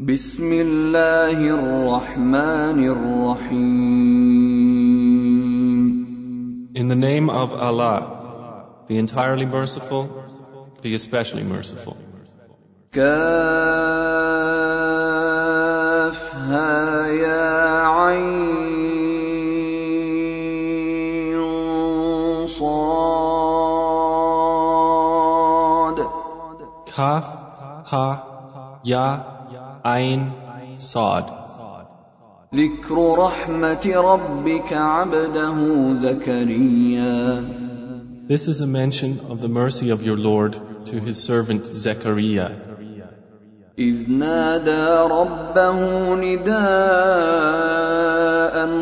بسم الله الرحمن الرحيم In the name of Allah, the entirely merciful, the especially merciful. كافها يا عين صاد Kaf, Ha, Ya, Ain, Sad. ذكر رحمة ربك عبده زكريا This is a mention of the mercy of your Lord to his servant Zechariah إذ نادى ربه نداء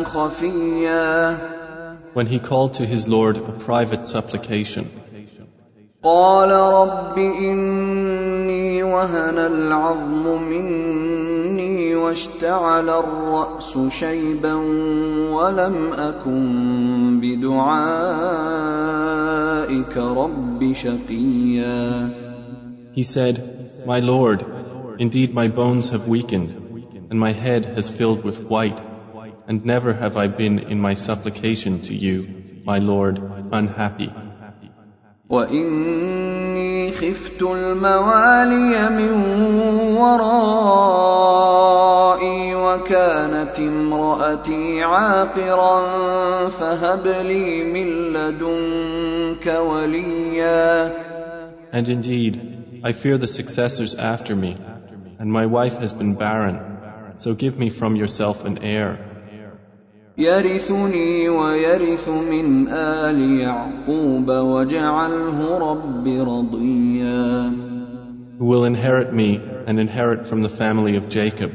خفيا when he called to his Lord a private supplication. قال رب إني وهن العظم مني واشتعل الرأس شيبا ولم أكن بدعائك رب شقيا He said, My Lord, indeed my bones have weakened, and my head has filled with white, and never have I been in my supplication to you, my Lord, unhappy. وإني خفت الموالي من ورائي وكانت امرأتي عاقرا فهب لي من لدنك وليا And indeed, I fear the successors after me, and my wife has been barren, so give me from yourself an heir, يرثني ويرث من آل يعقوب واجعله رب رضيا who will inherit me and inherit from the family of Jacob,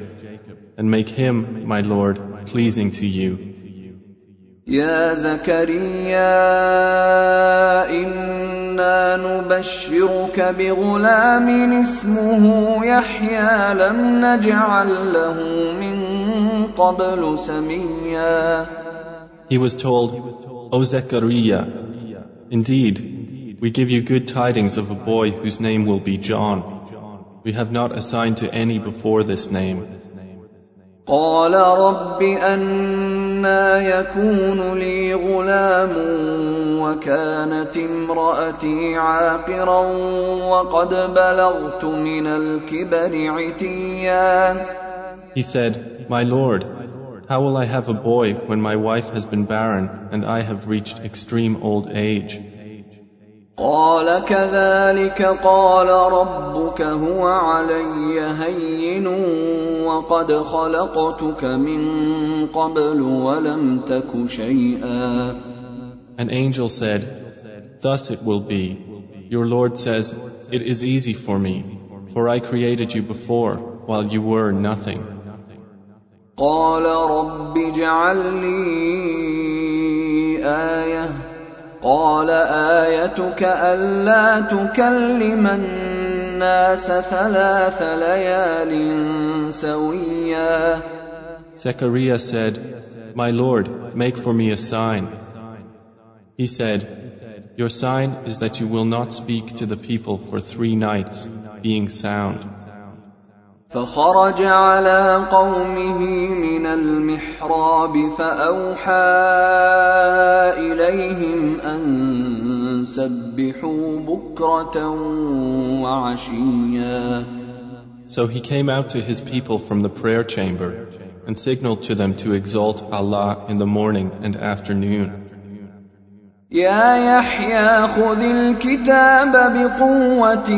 and make him, my Lord, pleasing to you. يا زكريا إنا نبشرك بغلام اسمه يحيى لم نجعل له من قبل سميا He was told, O Zechariah, indeed, we give you good tidings of a boy whose name will be John. We have not assigned to any before this name. قال رب أنا يكون لي غلام وكانت امرأتي عاقرا وقد بلغت من الكبر عتيا He said, My Lord, how will I have a boy when my wife has been barren and I have reached extreme old age? قال كذلك قال ربك هو علي هين وقد خلقتك من قبل ولم تك شيئا An angel said, Thus it will be. Your Lord says, It is easy for me, for I created you before while you were nothing. قال رب اجعل لي آية قال آيتك ألا تكلم الناس ثلاث ليال سويا Zechariah said, My Lord, make for me a sign. He said, Your sign is that you will not speak to the people for three nights, being sound. فخرج على قومه من المحراب فأوحى إليهم أن سبحوا بكرة وعشيا So he came out to his people from the prayer chamber and signaled to them to exalt Allah in the morning and afternoon. يا يحيى خذ الكتاب بقوة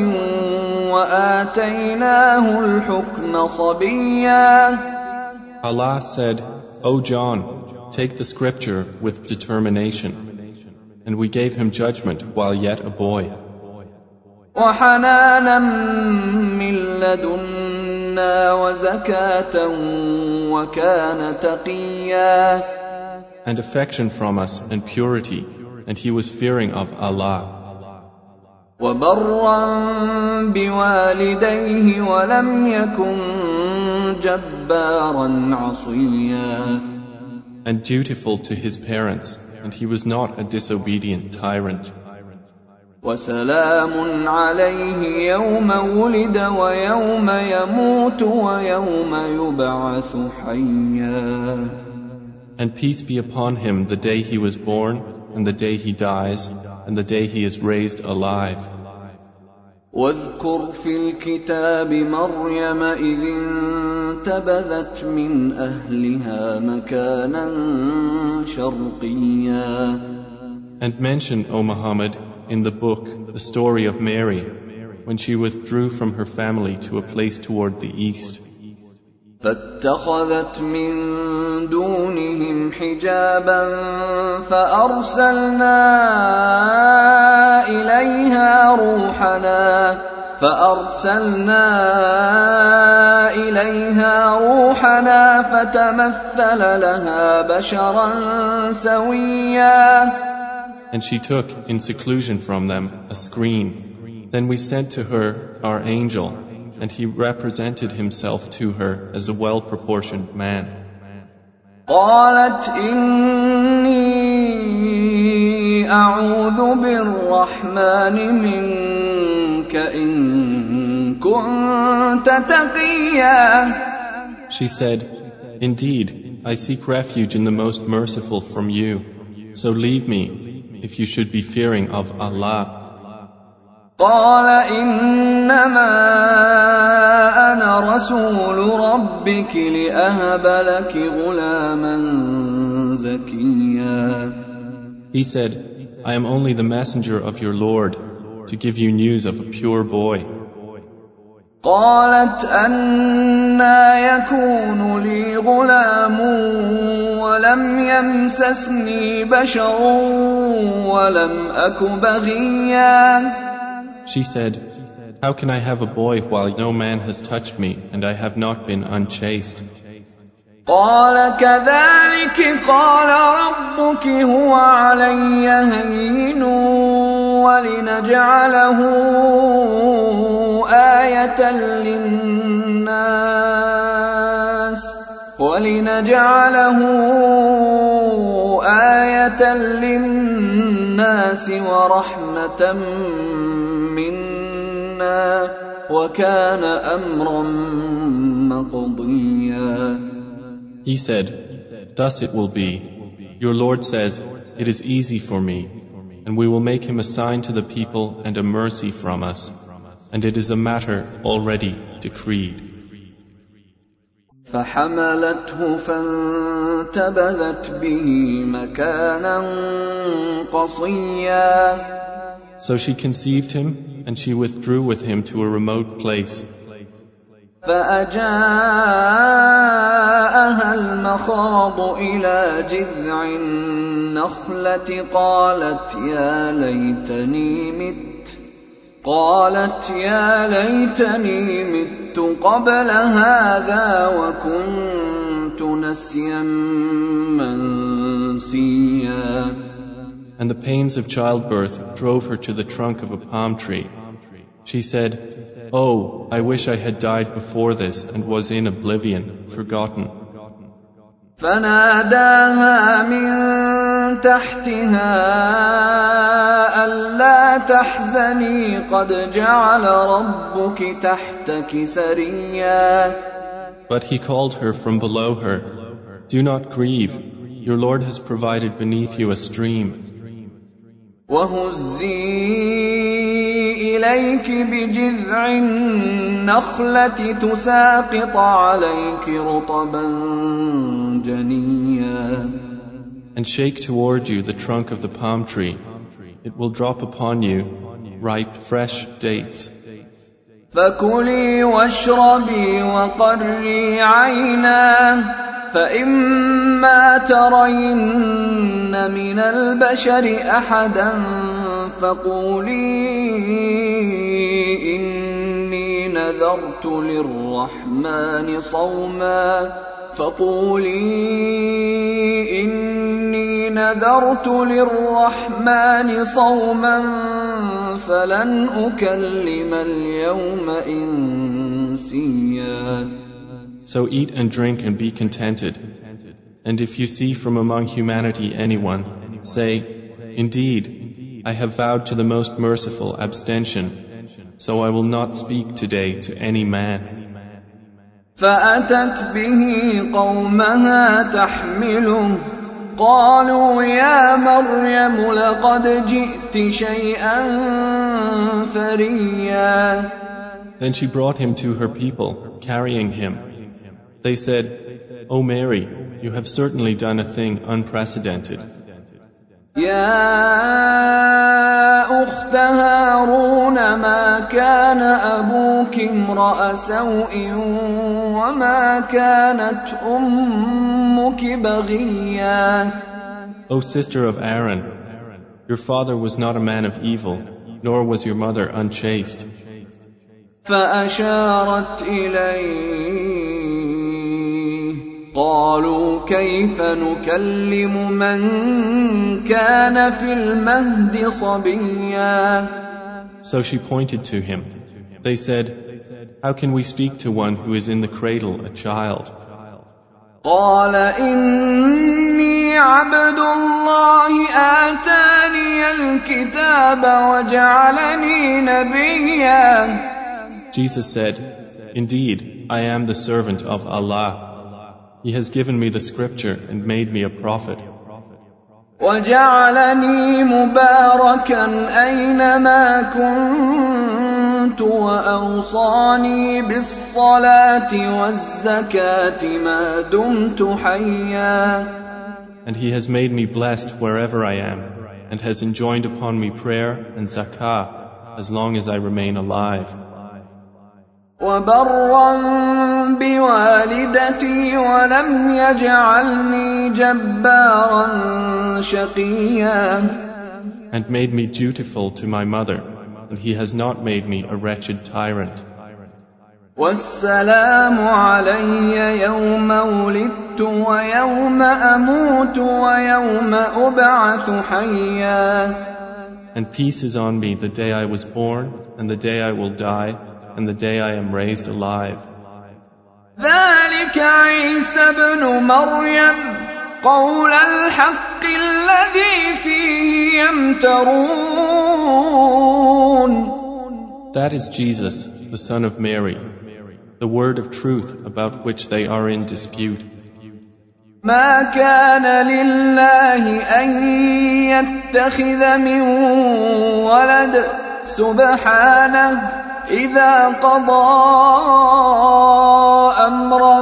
وآتيناه الحكم صبيا Allah said, O John, take the scripture with determination. And we gave him judgment while yet a boy, وحنانا من لدنا وزكاة وكان تقيا and affection from us and purity, and he was fearing of Allah. وبرا بوالديه ولم يكن جبارا عصيا and dutiful to his parents, and he was not a disobedient tyrant. وسلام عليه يوم ولد ويوم يموت ويوم يبعث حيا And peace be upon him the day he was born, and the day he dies, and the day he is raised alive. واذكر في الكتاب مريم إذ انتبذت من أهلها مكانا شرقيا And mention, O Muhammad, in the book the story of Mary when she withdrew from her family to a place toward the east. فاتخذت من دونهم حجابا فأرسلنا إليها روحنا فأرسلنا إليها روحنا فتمثل لها بشرا سويا And she took in seclusion from them a screen. Then we sent to her our angel, and he represented himself to her as a well proportioned man. قالت إني أعوذ بالرحمن منك إن كنت تقيا She said, Indeed, I seek refuge in the most merciful from you. So leave me if you should be fearing of Allah. قال إنما أنا رسول ربك لأهب لك غلاما زكيا He said, I am only the messenger of your Lord to give you news of a pure boy. قالت أنا يكون لي غلام ولم يمسسني بشر ولم أك بغيا She said, How can I have a boy while no man has touched me and I have not been unchaste? قال كذلك قال ربك هو علي هين ولنجعله آية للناس ولنجعله آية للناس ورحمة منا وكان أمرا مقضيا He said, Thus it will be. Your Lord says, It is easy for me, and we will make him a sign to the people and a mercy from us, and it is a matter already decreed. فحملته فانتبذت به مكانا قصيا So she conceived him, and she withdrew with him to a remote place. فأجاءها المخاض إلى جذع النخلة قالت يا ليتني مت قالت يا ليتني مت قبل هذا وكنت نسيا منسيا And the pains of childbirth drove her to the trunk of a palm tree. She said, Oh, I wish I had died before this and was in oblivion, forgotten. فناداها من تحتها ألا تحزني قد جعل ربك تحتك سريا But he called her from below her, Do not grieve, your Lord has provided beneath you a stream. وهزي إليك بجذع النخلة تساقط عليك رطبا جنيا And shake toward you the trunk of the palm tree. It will drop upon you ripe, fresh dates. فكلي واشربي وقري عينا فإما ترين من البشر أحدا فقولي إني نذرت للرحمن صوما فقولي إني نذرت للرحمن صوما فلن أكلم اليوم إنسيا So eat and drink and be contented. And if you see from among humanity anyone, say, Indeed, I have vowed to the most merciful abstention, so I will not speak today to any man. فأتت به قومها تحمله قالوا يا مريم لقد جئت شيئا فريا Then she brought him to her people, carrying him. They said, O Mary, you have certainly done a thing unprecedented. يا أخت هارون ما كان أبوك امرأ سوء وما كانت أمك بغيا O sister of Aaron, your father was not a man of evil, nor was your mother unchaste. فأشارت إليه قالوا كيف نكلم من كان في المهد صبيا So she pointed to him. They said, How can we speak to one who is in the cradle, a child? قال إني عبد الله آتاني الكتاب وجعلني نبيا Jesus said, Indeed, I am the servant of Allah. He has given me the scripture and made me a prophet. وجعلني مباركا أينما كنت وأوصاني بالصلاة والزكاة ما دمت حيا And he has made me blessed wherever I am, and has enjoined upon me prayer and zakah as long as I remain alive. وبرا بوالدتي ولم يجعلني جبارا شقيا and made me dutiful to my mother, and he has not made me a wretched tyrant. والسلام علي يوم ولدت ويوم اموت ويوم ابعث حيا And peace is on me the day I was born, and the day I will die, and the day I am raised alive. ذلك عيسى ابن مريم قول الحق الذي فيه يمترون That is Jesus, the Son of Mary, the word of truth about which they are in dispute. ما كان لله ان يتخذ من ولد سبحانه اذا قضى امرا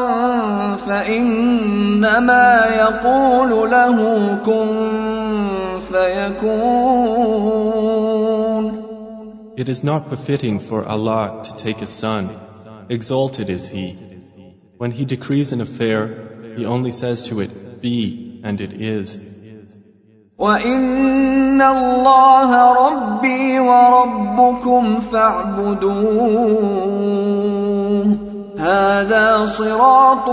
فانما يقول له كن فيكون It is not befitting for Allah to take a son. Exalted is He. When He decrees an affair, He only says to it, Be, and it is. وان الله ربي وربكم فاعبدوه هذا صراط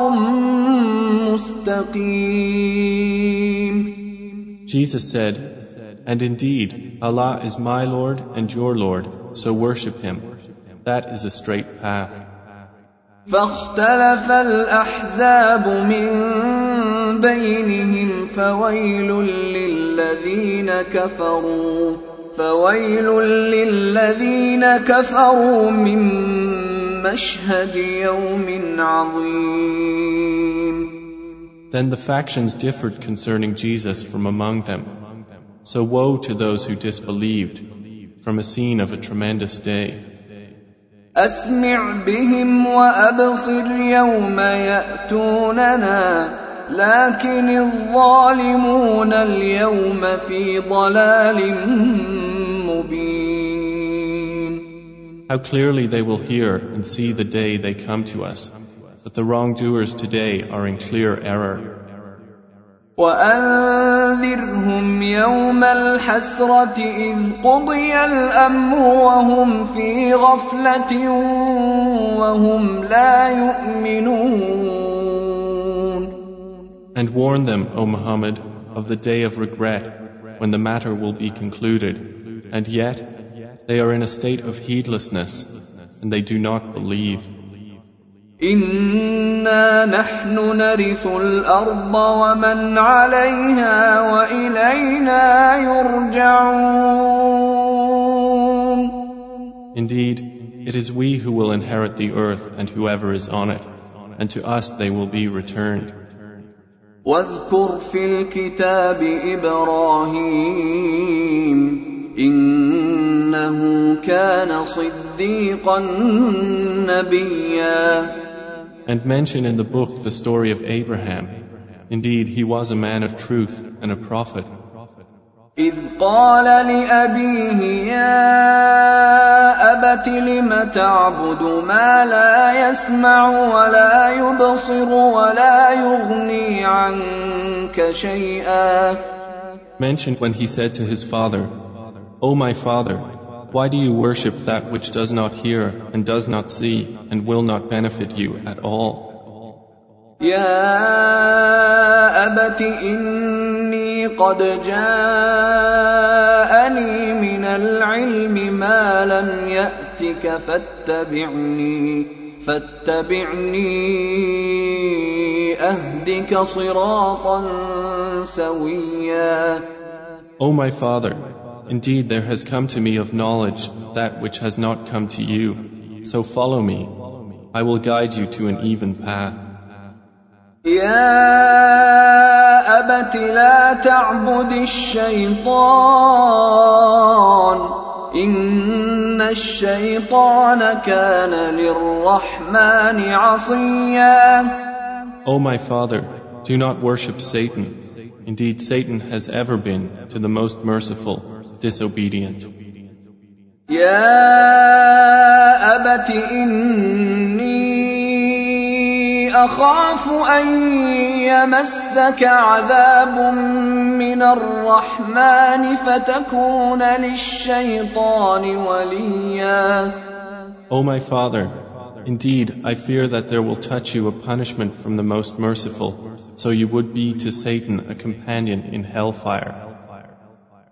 مستقيم Jesus said, And indeed, Allah is my Lord and your Lord, so worship Him. That is a straight path. فاختلف الاحزاب من بينهم فويل للذين كفروا فويل للذين كفروا من مشهد يوم عظيم Then the factions differed concerning Jesus from among them. So woe to those who disbelieved from a scene of a tremendous day. اسمع بهم وابصر يوم ياتوننا لكن الظالمون اليوم في ضلال مبين How clearly they will hear and see the day they come to us. But the wrongdoers today are in clear error. وانذرهم يوم الحسره اذ قضي الامر وهم في غفله وهم لا يؤمنون And warn them, O Muhammad, of the day of regret when the matter will be concluded. And yet, they are in a state of heedlessness and they do not believe. انا نحن نرث الارض ومن عليها والينا يرجعون Indeed, it is we who will inherit the earth and whoever is on it, and to us they will be returned. واذكر في الكتاب ابراهيم انه كان صديقا نبيا And mention in the book the story of Abraham. Indeed, he was a man of truth and a prophet. إذ قال لأبيه يا أبت لم تعبد ما لا يسمع ولا يبصر ولا يغني عنك شيئا Mentioned when he said to his father, O my father, why do you worship that which does not hear and does not see and will not benefit you at all? يا أبت إني قد جاءني من العلم ما لم يأتك فاتبعني فاتبعني أهدك صراطا سويا O my father, indeed there has come to me of knowledge that which has not come to you. So follow me. I will guide you to an even path. يا أبت لا تعبد الشيطان إن الشيطان كان للرحمن عصيا O my father, do not worship Satan. Indeed, Satan has ever been to the most merciful disobedient. يا أبت إني أخاف أن يمسك عذاب من الرحمن فتكون للشيطان وليا O my father, indeed I fear that there will touch you a punishment from the most merciful, so you would be to Satan a companion in hellfire.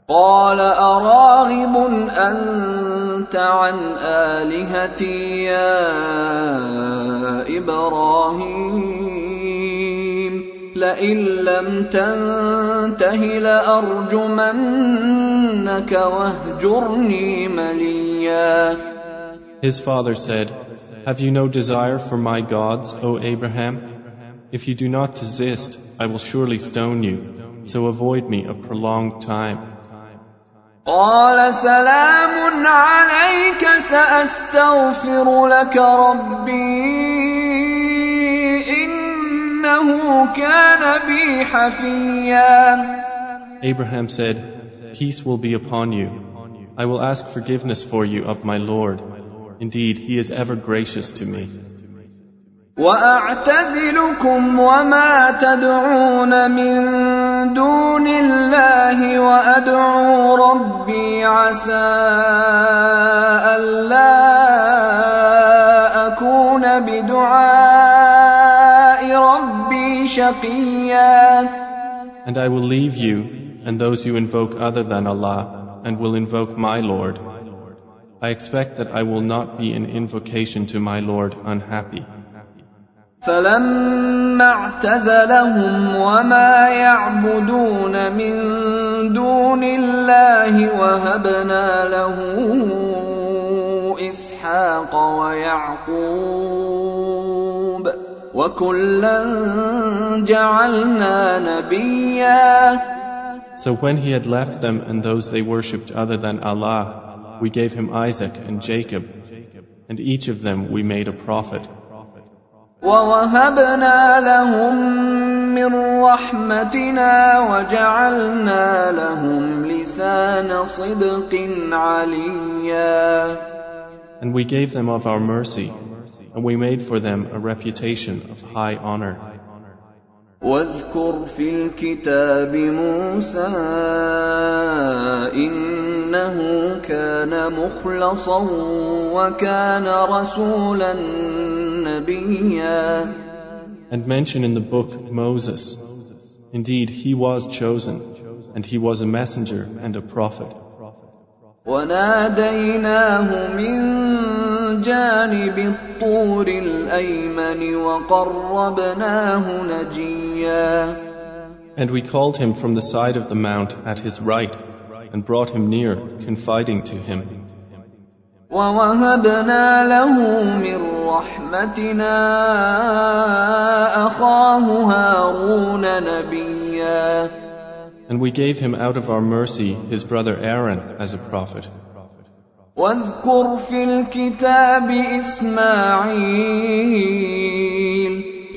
قال أراغب أنت عن آلهتي يا إبراهيم لئن لم تنته لأرجمنك واهجرني مليا His father said, Have you no desire for my gods, O Abraham? If you do not desist, I will surely stone you, so avoid me a prolonged time. قال سلام عليك سأستغفر لك ربي إنه كان بي حفيا Abraham said, Peace will be upon you. I will ask forgiveness for you of my Lord. Indeed, he is ever gracious to me. واعتزلكم وما تدعون من دون الله وادعو ربي عسى الا اكون بدعاء ربي شقيا And I will leave you and those you invoke other than Allah and will invoke my Lord. I expect that I will not be in invocation to my Lord unhappy. فلما اعتزلهم وما يعبدون من دون الله وهبنا له اسحاق ويعقوب وكلا جعلنا نبيا So when he had left them and those they worshipped other than Allah, we gave him Isaac and Jacob, and each of them we made a prophet. ووهبنا لهم من رحمتنا وجعلنا لهم لسان صدق عليا And we gave them of our mercy, and we made for them a reputation of high honor. واذكر في الكتاب موسى إنه كان مخلصا وكان رسولا And mention in the book Moses. Indeed, he was chosen, and he was a messenger and a prophet. وناديناه من جانب الطور الأيمن وقربناه نجيا And we called him from the side of the mount at his right and brought him near, confiding to him. ووهبنا له من رحمتنا أخاه هارون نبيا And we gave him out of our mercy his brother Aaron as a prophet. واذكر في الكتاب إسماعيل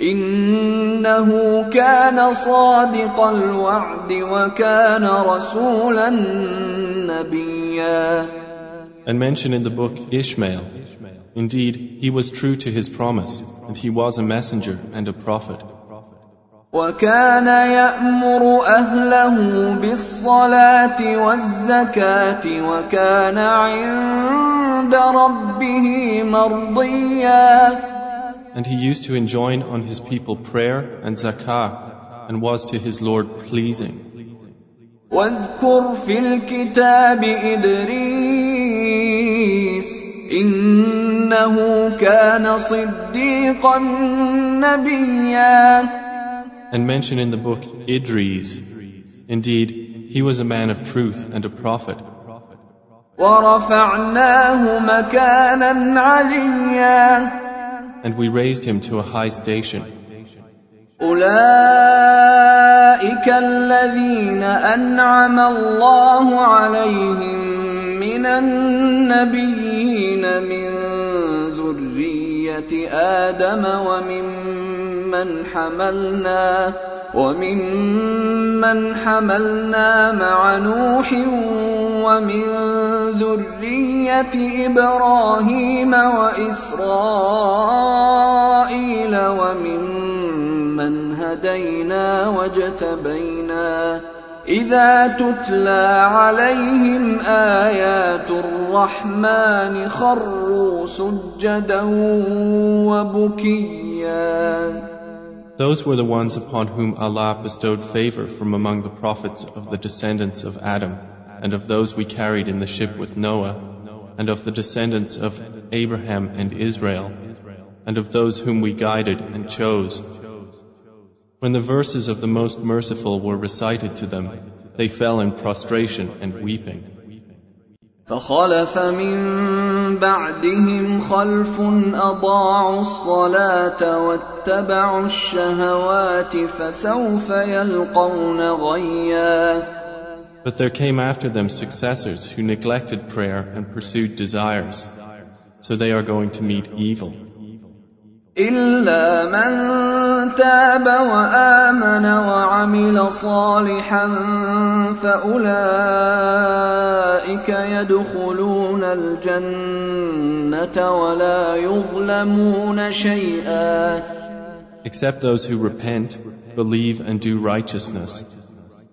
إنه كان صادق الوعد وكان رسولا نبيا And mention in the book Ishmael. Indeed, he was true to his promise, and he was a messenger and a prophet. وكان يأمر أهله بالصلاة والزكاة وكان عند ربه مرضيا And he used to enjoin on his people prayer and zakah, and was to his Lord pleasing. واذكر في الكتاب إدريس إنه كان صديقا نبيا And mention in the book Idris. Indeed, he was a man of truth and a prophet. ورفعناه مكانا عليا And we raised him to a high station. أولئك الذين أنعم الله عليهم من النبيين من ذرية آدم وممن حملنا وممن حملنا مع نوح ومن ذرية إبراهيم وإسرائيل وممن هدينا واجتبينا إذا تتلى عليهم آيات الرحمن خروا سجدا وبكيا Those were the ones upon whom Allah bestowed favor from among the prophets of the descendants of Adam, and of those we carried in the ship with Noah, and of the descendants of Abraham and Israel, and of those whom we guided and chose. When the verses of the Most Merciful were recited to them, they fell in prostration and weeping. فخلف من بعدهم خلف أضاعوا الصلاة واتبعوا الشهوات فسوف يلقون غيا But there came after them successors who neglected prayer and pursued desires, so they are going to meet evil. إلا من تاب وآمن وعمل صالحا فأولئك يدخلون الجنة ولا يظلمون شيئا Except those who repent, believe, and do righteousness,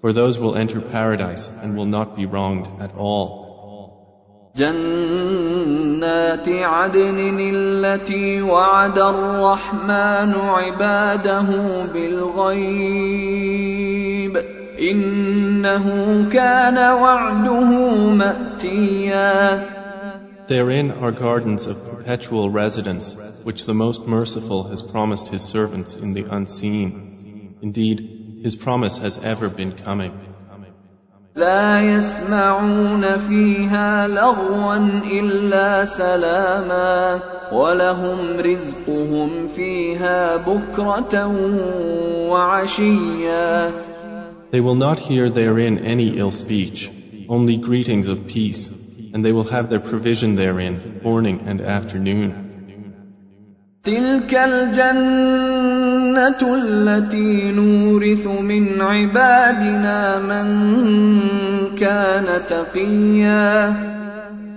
for those will enter paradise and will not be wronged at all. جنات عدن التي وعد الرحمن عباده بالغيب انه كان وعده ماتيا Therein are gardens of perpetual residence, which the Most Merciful has promised His servants in the unseen. Indeed, His promise has ever been coming. لا يسمعون فيها لغوا الا سلاما ولهم رزقهم فيها بكره وعشيا They will not hear therein any ill speech, only greetings of peace, and they will have their provision therein morning and afternoon. تلك الجنة التي نورث من عبادنا من كان تقيا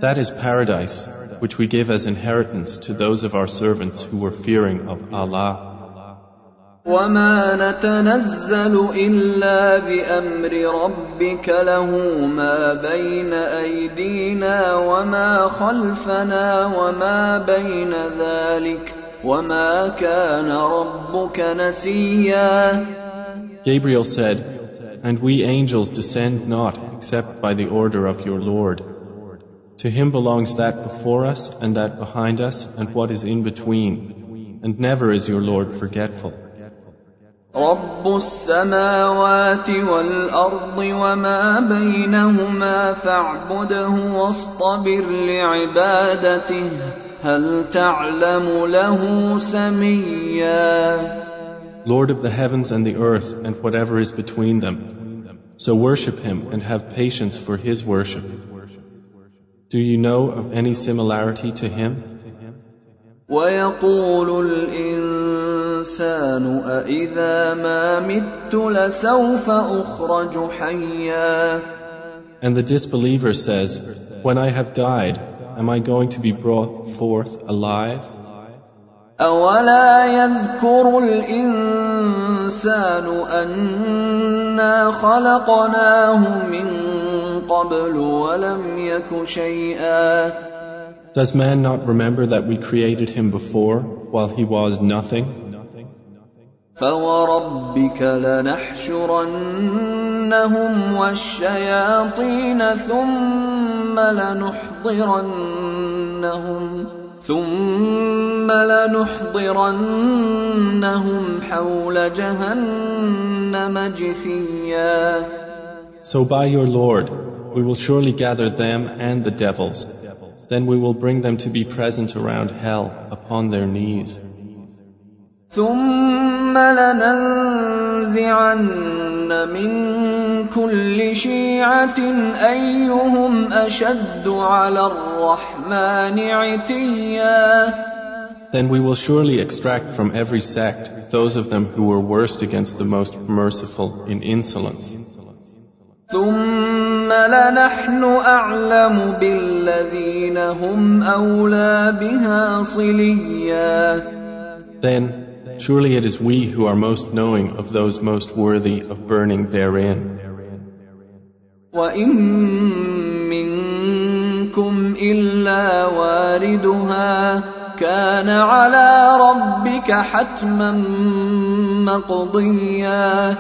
That is paradise, which we give as inheritance to those of our servants who were fearing of Allah. وما نتنزل إلا بأمر ربك له ما بين أيدينا وما خلفنا وما بين ذلك وما كان ربك نسيا Gabriel said, And we angels descend not except by the order of your Lord. To him belongs that before us and that behind us and what is in between. And never is your Lord forgetful. رب السماوات والارض وما بينهما فاعبده واصطبر لعبادته هل تعلم له سميا Lord of the heavens and the earth and whatever is between them. So worship him and have patience for his worship. Do you know of any similarity to him? ويقول الإنسان أإذا ما مت لسوف أخرج حيا And the disbeliever says, When I have died, am I going to be brought forth alive? أولا يذكر الإنسان أنا خلقناه من قبل ولم يك شيئا Does man not remember that we created him before while he was nothing? فوربك لنحشرنهم والشياطين ثم لنحضرنهم ثم لنحضرنهم حول جهنم جثيا So by your Lord, we will surely gather them and the devils. Then we will bring them to be present around hell upon their knees. ثم لننزعن من كل شيعة أيهم أشد على الرحمن عتيا Then we will surely extract from every sect those of them who were worst against the most merciful in insolence. ثم لنحن أعلم بالذين هم أولى بها صليا Then, surely it is we who are most knowing of those most worthy of burning therein. وإن منكم إلا واردها كان على ربك حتما مقضيا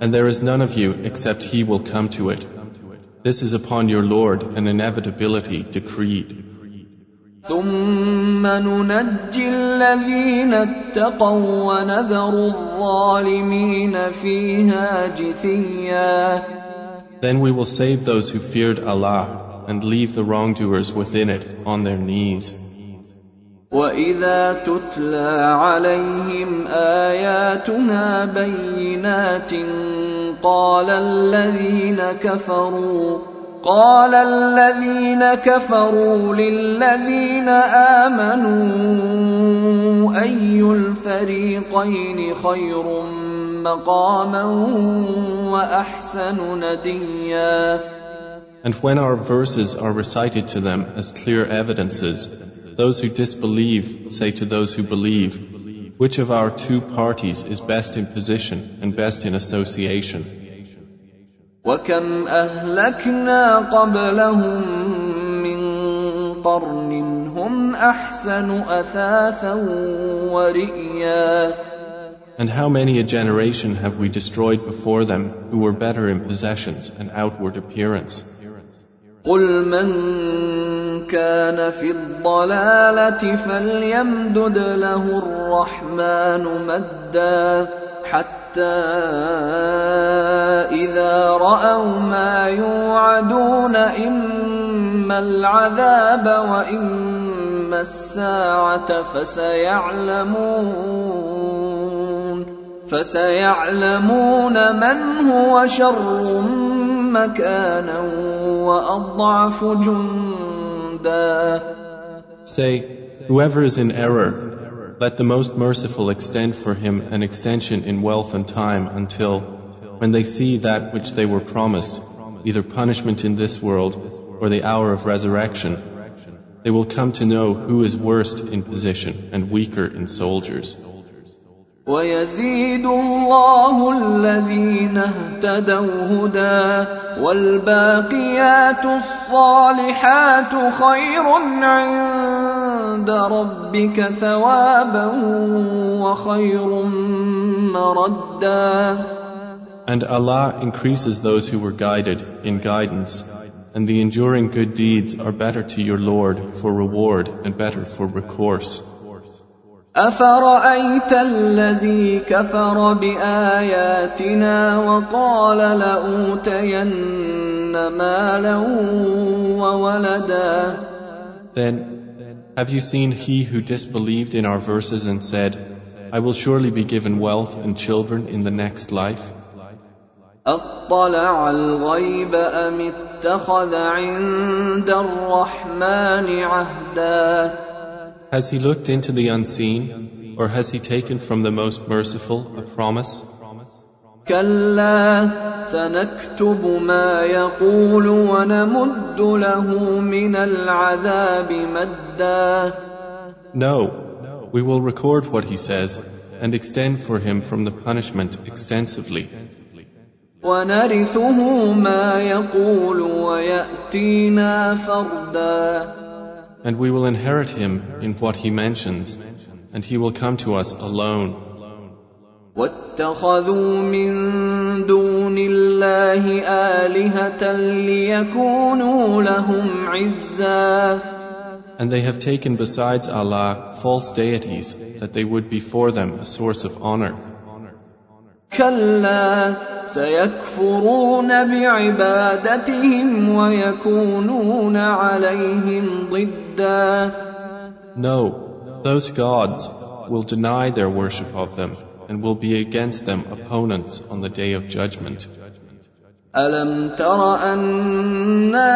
And there is none of you except he will come to it. This is upon your Lord an inevitability decreed. ثم ننجي الذين اتقوا ونذر الظالمين فيها جثيا Then we will save those who feared Allah and leave the wrongdoers within it on their knees. واذا تتلى عليهم اياتنا بينات قال الذين كفروا قال الذين كفروا للذين امنوا اي الفريقين خير مقاما واحسن نديا And when our verses are recited to them as clear evidences, those who disbelieve say to those who believe, Which of our two parties is best in position and best in association? وكم اهلكنا قبلهم من قرن هم احسن اثاثا ورئيا And how many a generation have we destroyed before them who were better in possessions and outward appearance? قل من كان في الضلاله فليمدد له الرحمن مدا حتى إذا رأوا ما يوعدون إما العذاب وإما الساعة فسيعلمون فسيعلمون من هو شر مكانا وأضعف جندا. Say, whoever is in error, let the most merciful extend for him an extension in wealth and time until, when they see that which they were promised, either punishment in this world or the hour of resurrection, they will come to know who is worst in position and weaker in soldiers. ويزيد الله الذين اهتدوا هدى والباقيات الصالحات خير عند ربك ثوابا وخير مردا And Allah increases those who were guided in guidance, and the enduring good deeds are better to your Lord for reward and better for recourse. أفرأيت الذي كفر بآياتنا وقال لأوتين مالا وولدا Then, have you seen he who disbelieved in our verses and said, I will surely be given wealth and children in the next life? أطلع الغيب أم اتخذ عند الرحمن عهدا Has he looked into the unseen, or has he taken from the most merciful a promise? كلا سنكتب ما يقول ونمد له من العذاب مدا No, we will record what he says and extend for him from the punishment extensively. ونرثه ما يقول ويأتينا فردا and we will inherit him in what he mentions, and he will come to us alone. واتخذوا من دون الله آلهة ليكونوا لهم عزا And they have taken besides Allah false deities that they would be for them a source of honor. كلا سيكفرون بعبادتهم ويكونون عليهم ضدا no, those gods will deny their worship of them and will be against them opponents on the day of judgment. ألم تر أنا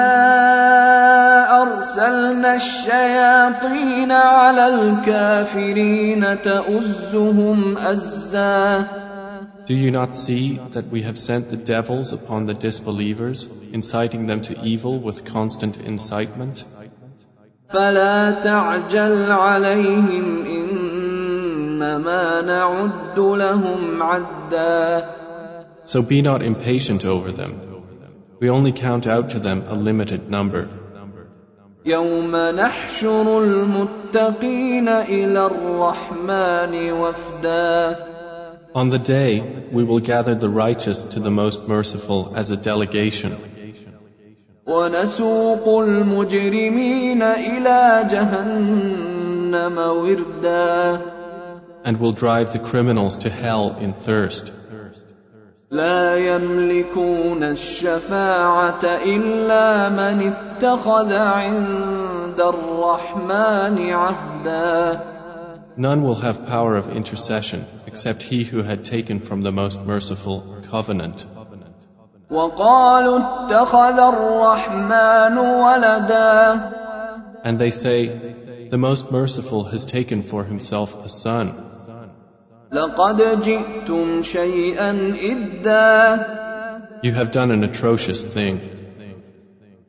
أرسلنا الشياطين على الكافرين تؤزهم أزا Do you not see that we have sent the devils upon the disbelievers, inciting them to evil with constant incitement? فلا تعجل عليهم إنما نعد لهم عدا So be not impatient over them. We only count out to them a limited number. يوم نحشر المتقين إلى الرحمن وفدا On the day, we will gather the righteous to the most merciful as a delegation, ونسوق المجرمين إلى جهنم وردا and will drive the criminals to hell in thirst. لا يملكون الشفاعة إلا من اتخذ عند الرحمن عهدا None will have power of intercession except he who had taken from the most merciful covenant. وقالوا اتخذ الرحمن ولدا And they say, The most merciful has taken for himself a son. لقد جئتم شيئا إدا You have done an atrocious thing.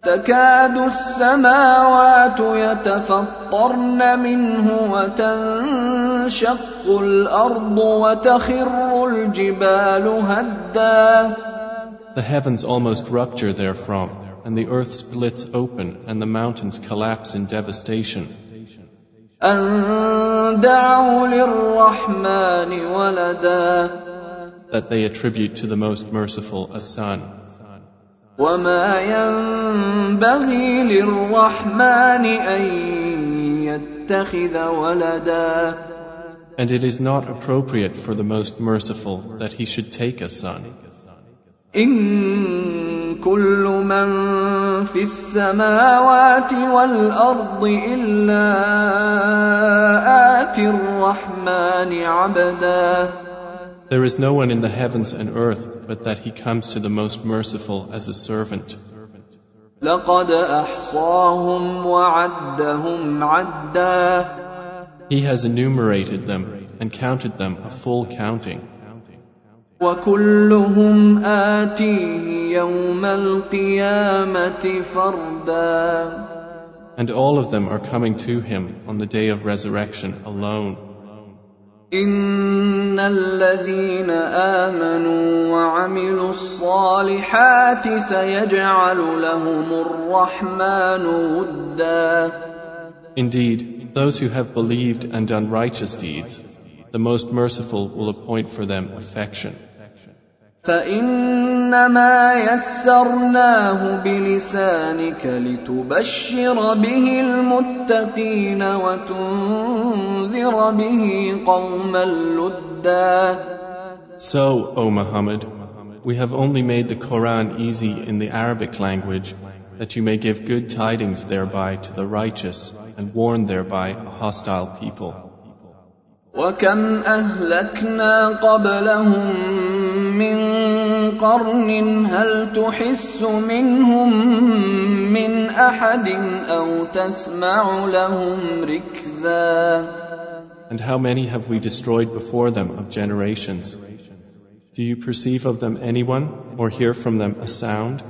تكاد السماوات يتفطرن منه وتنشق الأرض وتخر الجبال هدا The heavens almost rupture therefrom, and the earth splits open, and the mountains collapse in devastation. أن دعوا للرحمن ولدا That they attribute to the most merciful a son. وما ينبغي للرحمن أن يتخذ ولدا And it is not appropriate for the most merciful that he should take a son. إن كل من في السماوات والأرض إلا آتي الرحمن عبدا There is no one in the heavens and earth but that he comes to the most merciful as a servant. لقد أحصاهم وعدهم عدا He has enumerated them and counted them a full counting. وكلهم آتيه يوم القيامة فردا And all of them are coming to him on the day of resurrection alone. إن الذين آمنوا وعملوا الصالحات سيجعل لهم الرحمن ودا Indeed, those who have believed and done righteous deeds, the most merciful will appoint for them affection. فانما يسرناه بلسانك لتبشر به المتقين وتنذر به قوما لدا So, O Muhammad, we have only made the Quran easy in the Arabic language that you may give good tidings thereby to the righteous and warn thereby a hostile people. وكم اهلكنا قبلهم من قرن هل تحس منهم من احد او تسمع لهم ركزا And how many have we destroyed before them of generations? Do you perceive of them anyone or hear from them a sound?